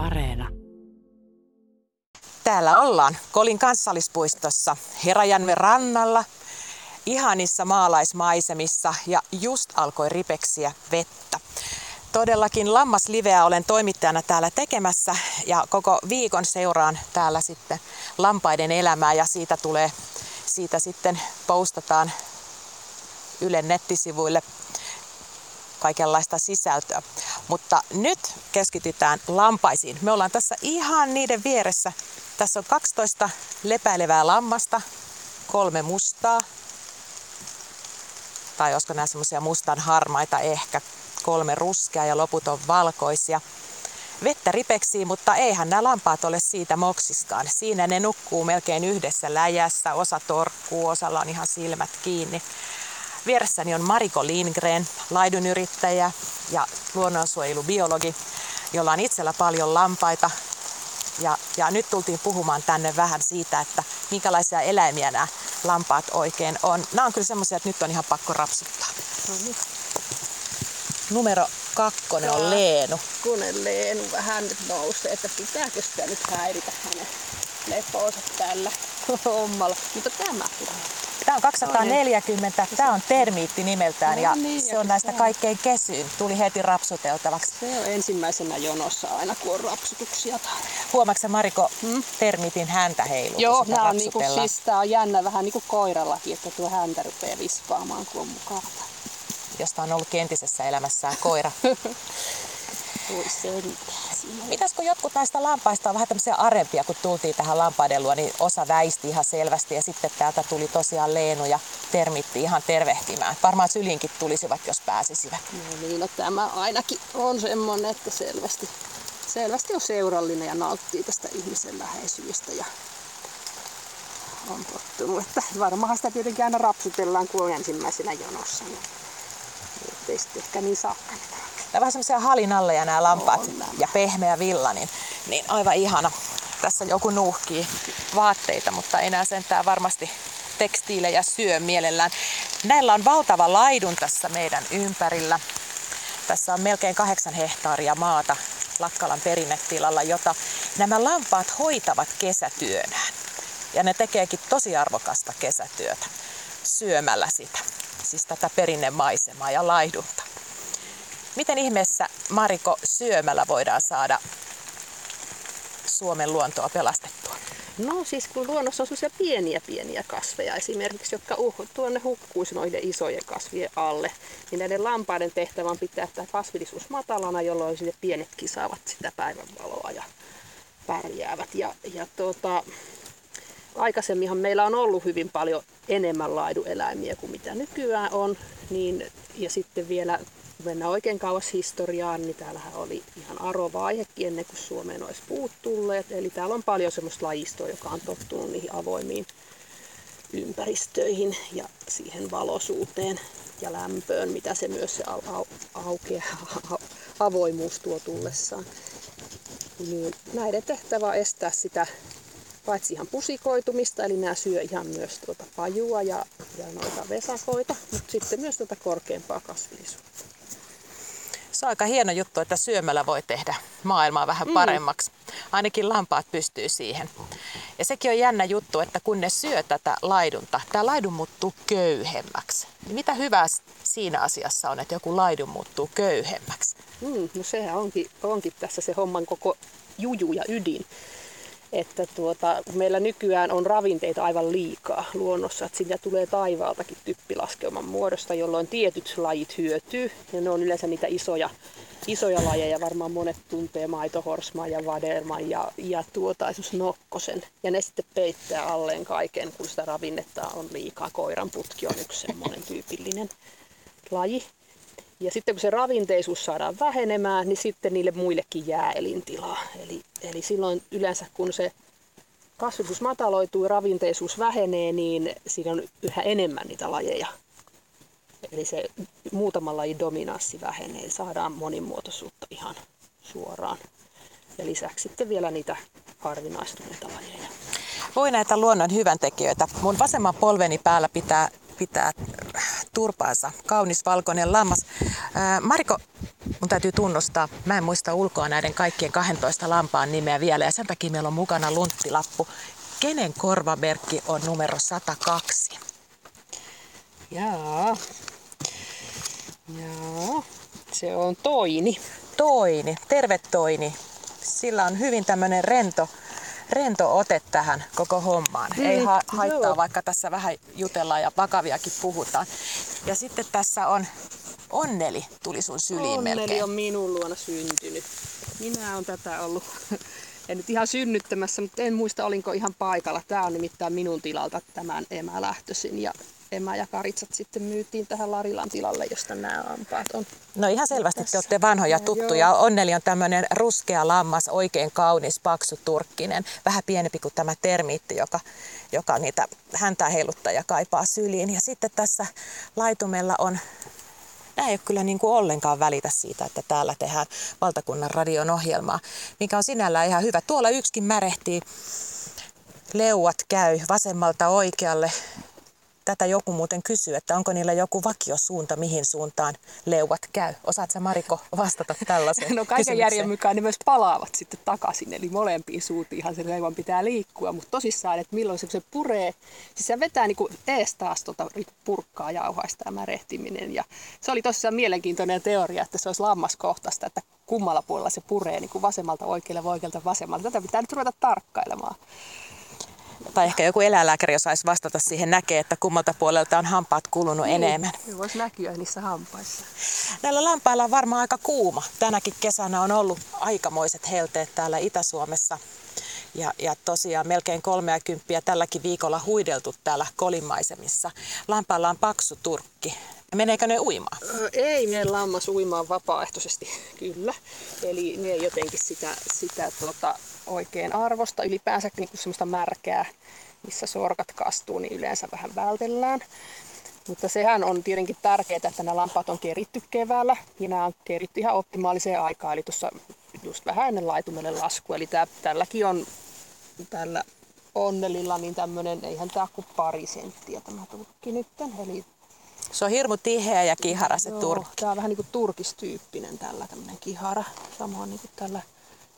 Areena. Täällä ollaan Kolin kansallispuistossa Herajanven rannalla ihanissa maalaismaisemissa ja just alkoi ripeksiä vettä. Todellakin lammasliveä olen toimittajana täällä tekemässä ja koko viikon seuraan täällä sitten lampaiden elämää ja siitä tulee, siitä sitten postataan Ylen nettisivuille kaikenlaista sisältöä. Mutta nyt keskitytään lampaisiin. Me ollaan tässä ihan niiden vieressä. Tässä on 12 lepäilevää lammasta, kolme mustaa, tai olisiko nämä semmoisia mustan harmaita ehkä, kolme ruskeaa ja loput on valkoisia. Vettä ripeksii, mutta eihän nämä lampaat ole siitä moksiskaan. Siinä ne nukkuu melkein yhdessä läjässä, osa torkkuu, osalla on ihan silmät kiinni. Vieressäni on Mariko Lindgren, laidunyrittäjä ja luonnonsuojelubiologi, jolla on itsellä paljon lampaita. Ja, ja nyt tultiin puhumaan tänne vähän siitä, että minkälaisia eläimiä nämä lampaat oikein on. Nämä on kyllä semmoisia, että nyt on ihan pakko rapsuttaa. No niin. Numero kakkonen on Leenu. Kakkonen Leenu vähän nyt nousee, että pitääkö sitä nyt häiritä hänen lepoonsa tällä hommalla. Mutta tämä tulee. Tämä on 240, tämä on termiitti nimeltään No ja niin, se on näistä kaikkein kesyyn. Tuli heti rapsuteltavaksi. Se on ensimmäisenä jonossa aina, kun on rapsutuksia tarjolla. Huomaatko Mariko termitin häntä heilu, kun Joo, sitä nämä on, niinku, siis, tää on jännä vähän niin kuin koirallakin, että tuo häntä rupeaa vispaamaan, kun on mukava. josta on ollut kentisessä elämässään koira. Mitäs kun jotkut näistä lampaista on vähän tämmöisiä arempia, kun tultiin tähän lampaiden luo, niin osa väisti ihan selvästi ja sitten täältä tuli tosiaan Leenu ja termitti ihan tervehtimään. Varmaan sylinkin tulisivat, jos pääsisivät. No niin, no tämä ainakin on semmoinen, että selvästi, selvästi on seurallinen ja nauttii tästä ihmisen läheisyydestä ja on tottunut, että varmaan sitä tietenkin aina rapsutellaan, kun on ensimmäisenä jonossa. Niin ettei sitten ehkä niin niitä Nämä on vähän semmoisia halinalleja nämä lampaat On ja pehmeä villa, niin, niin aivan ihana. Tässä joku nuuhkii vaatteita, mutta enää sentään varmasti tekstiilejä syö mielellään. Näillä on valtava laidun tässä meidän ympärillä. Tässä on melkein kahdeksan hehtaaria maata Lakkalan perinnetilalla, jota nämä lampaat hoitavat kesätyönään. Ja ne tekeekin tosi arvokasta kesätyötä syömällä sitä, siis tätä perinnemaisemaa ja laidunta. Miten ihmeessä, Mariko, syömällä voidaan saada Suomen luontoa pelastettua? No siis kun luonnossa on sellaisia pieniä pieniä kasveja esimerkiksi, jotka uh, tuonne hukkuisi noiden isojen kasvien alle, niin näiden lampaiden tehtävä on pitää tämä kasvillisuus matalana, jolloin sinne pienetkin saavat sitä päivänvaloa ja pärjäävät. Ja, ja tuota, aikaisemminhan meillä on ollut hyvin paljon enemmän laidueläimiä kuin mitä nykyään on, niin, ja sitten vielä kun mennään oikein kauas historiaan, niin täällähän oli ihan arovaihekin ennen kuin Suomeen olisi puut tulleet. Eli täällä on paljon semmoista lajistoa, joka on tottunut niihin avoimiin ympäristöihin ja siihen valoisuuteen ja lämpöön, mitä se myös se au, au, aukea, avoimuus tuo tullessaan. Niin näiden tehtävä on estää sitä paitsi ihan pusikoitumista, eli nämä syö ihan myös tuota pajua ja, ja noita vesakoita, mutta sitten myös tuota korkeampaa kasvillisuutta. Se on aika hieno juttu, että syömällä voi tehdä maailmaa vähän paremmaksi. Ainakin lampaat pystyy siihen. Ja sekin on jännä juttu, että kun ne syö tätä laidunta, tämä laidun muuttuu köyhemmäksi. Niin mitä hyvää siinä asiassa on, että joku laidun muuttuu köyhemmäksi? Mm, no sehän onkin, onkin tässä se homman koko juju ja ydin. Että tuota, meillä nykyään on ravinteita aivan liikaa luonnossa, että siitä tulee taivaaltakin typpilaskeuman muodosta, jolloin tietyt lajit hyötyy. Ja ne on yleensä niitä isoja, isoja lajeja, varmaan monet tuntee maitohorsman ja vadelman ja, ja tuota, nokkosen. Ja ne sitten peittää alleen kaiken, kun sitä ravinnetta on liikaa. Koiran putki on yksi semmoinen tyypillinen laji. Ja sitten kun se ravinteisuus saadaan vähenemään, niin sitten niille muillekin jää elintilaa. Eli, eli silloin yleensä kun se kasvatus mataloituu ja ravinteisuus vähenee, niin siinä on yhä enemmän niitä lajeja. Eli se muutaman lajin dominanssi vähenee, saadaan monimuotoisuutta ihan suoraan. Ja lisäksi sitten vielä niitä harvinaistuneita lajeja. Voi näitä luonnon hyväntekijöitä. Mun vasemman polveni päällä pitää, pitää turpaansa kaunis valkoinen lammas. Ää, Mariko, Mun täytyy tunnustaa, mä en muista ulkoa näiden kaikkien 12 lampaan nimeä vielä ja sen takia meillä on mukana lunttilappu. Kenen korvamerkki on numero 102? Jaa. Jaa. Se on Toini. Toini, terve Toini. Sillä on hyvin tämmöinen rento, rento ote tähän koko hommaan. Mm, Ei ha- haittaa, joo. vaikka tässä vähän jutellaan ja vakaviakin puhutaan. Ja sitten tässä on Onneli tuli sun syliin Onneli melkein. on minun luona syntynyt. Minä olen tätä ollut, en nyt ihan synnyttämässä, mutta en muista olinko ihan paikalla. Tämä on nimittäin minun tilalta tämän emä lähtöisin ja emä ja karitsat sitten myytiin tähän Larilan tilalle, josta nämä ampaat on. No ihan selvästi Tässä. te olette vanhoja tuttuja. joo. Onneli on tämmöinen ruskea lammas, oikein kaunis, paksu turkkinen. Vähän pienempi kuin tämä termiitti, joka, joka niitä häntä heiluttaa ja kaipaa syliin. Ja sitten tässä laitumella on Nämä ei ole kyllä niin kuin ollenkaan välitä siitä, että täällä tehdään valtakunnan radion ohjelmaa, mikä on sinällään ihan hyvä. Tuolla yksikin märehtii, leuat käy vasemmalta oikealle. Tätä joku muuten kysyy, että onko niillä joku vakiosuunta, mihin suuntaan leuat käy. Osaatko Mariko vastata tällaiseen No kaiken kysymykseen? järjen mukaan ne myös palaavat sitten takaisin, eli molempiin suuntiinhan se leuan pitää liikkua, mutta tosissaan, että milloin se, se puree, siis se vetää niinku ees taas tota purkkaa jauhaista ja märehtiminen, ja se oli tosissaan mielenkiintoinen teoria, että se olisi lammaskohtaista, että kummalla puolella se puree, niin kuin vasemmalta oikealle vai oikealta vasemmalta. Tätä pitää nyt ruveta tarkkailemaan. Tai ehkä joku eläinlääkäri osaisi vastata siihen, näkee, että kummalta puolelta on hampaat kulunut enemmän. Se voisi näkyä niissä hampaissa. Näillä lampailla on varmaan aika kuuma. Tänäkin kesänä on ollut aikamoiset helteet täällä Itä-Suomessa. Ja, ja tosiaan melkein 30 tälläkin viikolla huideltu täällä kolimaisemissa. Lampailla on paksu turkki. Meneekö ne uimaan? Ei meidän lammas uimaan vapaaehtoisesti, kyllä. Eli ne ei jotenkin sitä, sitä tota, oikein arvosta. Ylipäänsä niin semmoista märkää, missä sorkat kastuu, niin yleensä vähän vältellään. Mutta sehän on tietenkin tärkeää, että nämä lampaat on keritty keväällä ja nämä on keritty ihan optimaaliseen aikaan, eli tuossa just vähän ennen laitumelle lasku. Eli tää, tälläkin on tällä onnelilla niin tämmöinen, eihän tämä kuin pari senttiä tämä turkki nyt. Eli Se on hirmu tiheä ja kihara se turkki. Tämä on vähän niin kuin turkistyyppinen tällä tämmöinen kihara, samoin niin kuin tällä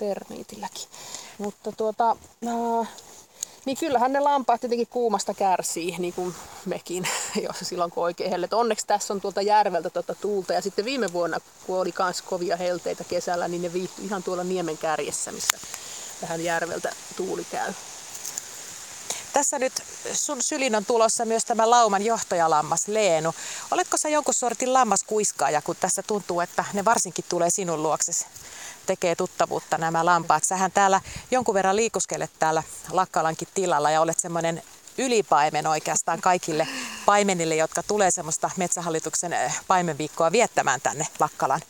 termiitilläkin. Mutta tuota, äh, niin kyllähän ne lampaat tietenkin kuumasta kärsii, niin kuin mekin, jos silloin kun oikein hellet. Onneksi tässä on tuolta järveltä tuota tuulta ja sitten viime vuonna, kun oli myös kovia helteitä kesällä, niin ne viihtyi ihan tuolla niemen kärjessä, missä vähän järveltä tuuli käy. Tässä nyt sun sylin on tulossa myös tämä lauman johtajalammas Leenu. Oletko sä jonkun sortin lammaskuiskaaja, kun tässä tuntuu, että ne varsinkin tulee sinun luoksesi? Tekee tuttavuutta nämä lampaat. Sähän täällä jonkun verran liikuskelet täällä Lakkalankin tilalla ja olet semmoinen ylipaimen oikeastaan kaikille paimenille, jotka tulee semmoista Metsähallituksen eh, paimenviikkoa viettämään tänne Lakkalan.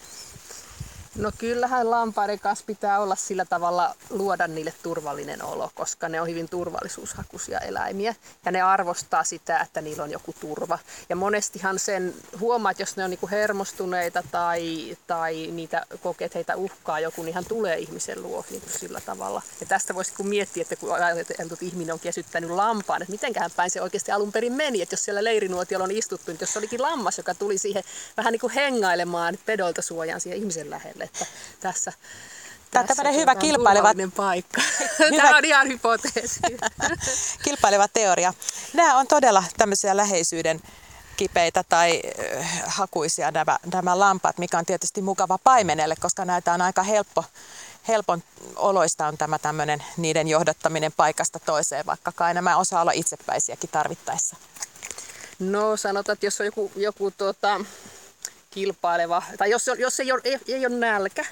No kyllähän lampaiden kanssa pitää olla sillä tavalla luoda niille turvallinen olo, koska ne on hyvin turvallisuushakuisia eläimiä ja ne arvostaa sitä, että niillä on joku turva. Ja monestihan sen huomaa, että jos ne on niinku hermostuneita tai, tai niitä kokee, että heitä uhkaa joku, niin hän tulee ihmisen luo niinku sillä tavalla. Ja tästä voisi miettiä, että kun ajateltu, että ihminen on kesyttänyt lampaan, että mitenköhän päin se oikeasti alun perin meni, että jos siellä leirinuotiolla on istuttu, niin jos se olikin lammas, joka tuli siihen vähän niin kuin hengailemaan pedolta suojaan siihen ihmisen lähelle, että tässä Tämä on tämmöinen hyvä kilpaileva, paikka. Hyvä- Tämä on ihan hypoteesi. kilpaileva teoria. Nämä on todella tämmöisiä läheisyyden kipeitä tai äh, hakuisia nämä, nämä lampaat, mikä on tietysti mukava paimenelle, koska näitä on aika helppo, helpon oloista on tämä tämmöinen niiden johdattaminen paikasta toiseen, vaikka kai nämä osaa olla itsepäisiäkin tarvittaessa. No sanotaan, että jos on joku, joku tuota, kilpaileva, tai jos, jos ei, ole, ei, ei ole nälkä,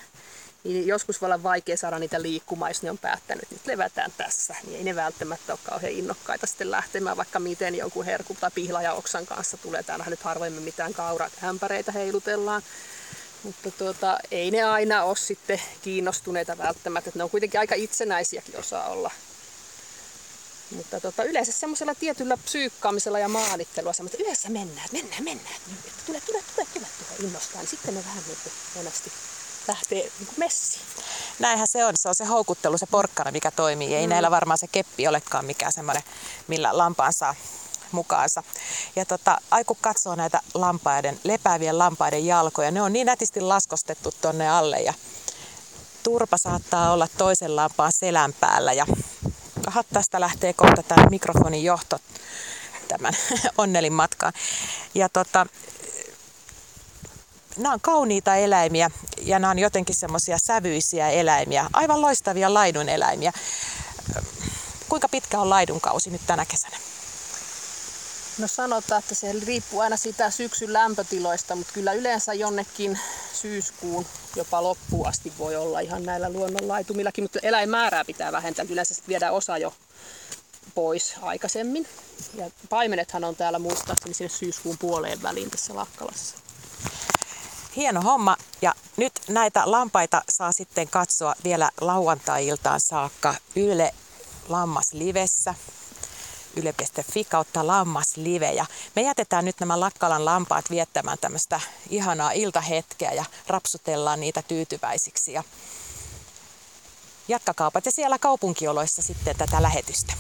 niin joskus voi olla vaikea saada niitä liikkumaan, jos ne on päättänyt, että nyt levätään tässä. Niin ei ne välttämättä ole kauhean innokkaita sitten lähtemään, vaikka miten jonkun herkun tai pihla ja oksan kanssa tulee. Täällähän nyt harvemmin mitään kaurahämpäreitä heilutellaan. Mutta tuota, ei ne aina ole sitten kiinnostuneita välttämättä. Ne on kuitenkin aika itsenäisiäkin osaa olla. Mutta tota, yleensä semmoisella tietyllä psyykkaamisella ja maalittelua, semmoista, että yhdessä mennään, mennään, mennään. Että tule, tule, tule, tule, tule, innostaa. Niin sitten ne vähän niin kuin monesti lähtee niin kuin messiin. Näinhän se on, se on se houkuttelu, se porkkana, mikä toimii. Ei mm. näillä varmaan se keppi olekaan mikään semmoinen, millä lampaan saa mukaansa. Ja tota, aiku katsoo näitä lampaiden, lepäävien lampaiden jalkoja. Ne on niin nätisti laskostettu tonne alle ja turpa saattaa olla toisen lampaan selän päällä. Ja aha, tästä lähtee kohta tämä mikrofonin johto tämän onnelin matkaan. Ja tota, nämä on kauniita eläimiä ja nämä on jotenkin semmoisia sävyisiä eläimiä, aivan loistavia laidun eläimiä. Kuinka pitkä on laidunkausi nyt tänä kesänä? No sanotaan, että se riippuu aina siitä syksyn lämpötiloista, mutta kyllä yleensä jonnekin syyskuun jopa loppuun asti voi olla ihan näillä luonnonlaitumillakin, mutta eläinmäärää pitää vähentää. Yleensä viedään osa jo pois aikaisemmin. Ja paimenethan on täällä muistaakseni sinne syyskuun puoleen väliin tässä Lakkalassa. Hieno homma ja nyt näitä lampaita saa sitten katsoa vielä lauantai-iltaan saakka Yle Lammas Livessä yle.fi kautta lammaslive. Ja me jätetään nyt nämä Lakkalan lampaat viettämään tämmöistä ihanaa iltahetkeä ja rapsutellaan niitä tyytyväisiksi. Ja jatkakaapat ja siellä kaupunkioloissa sitten tätä lähetystä.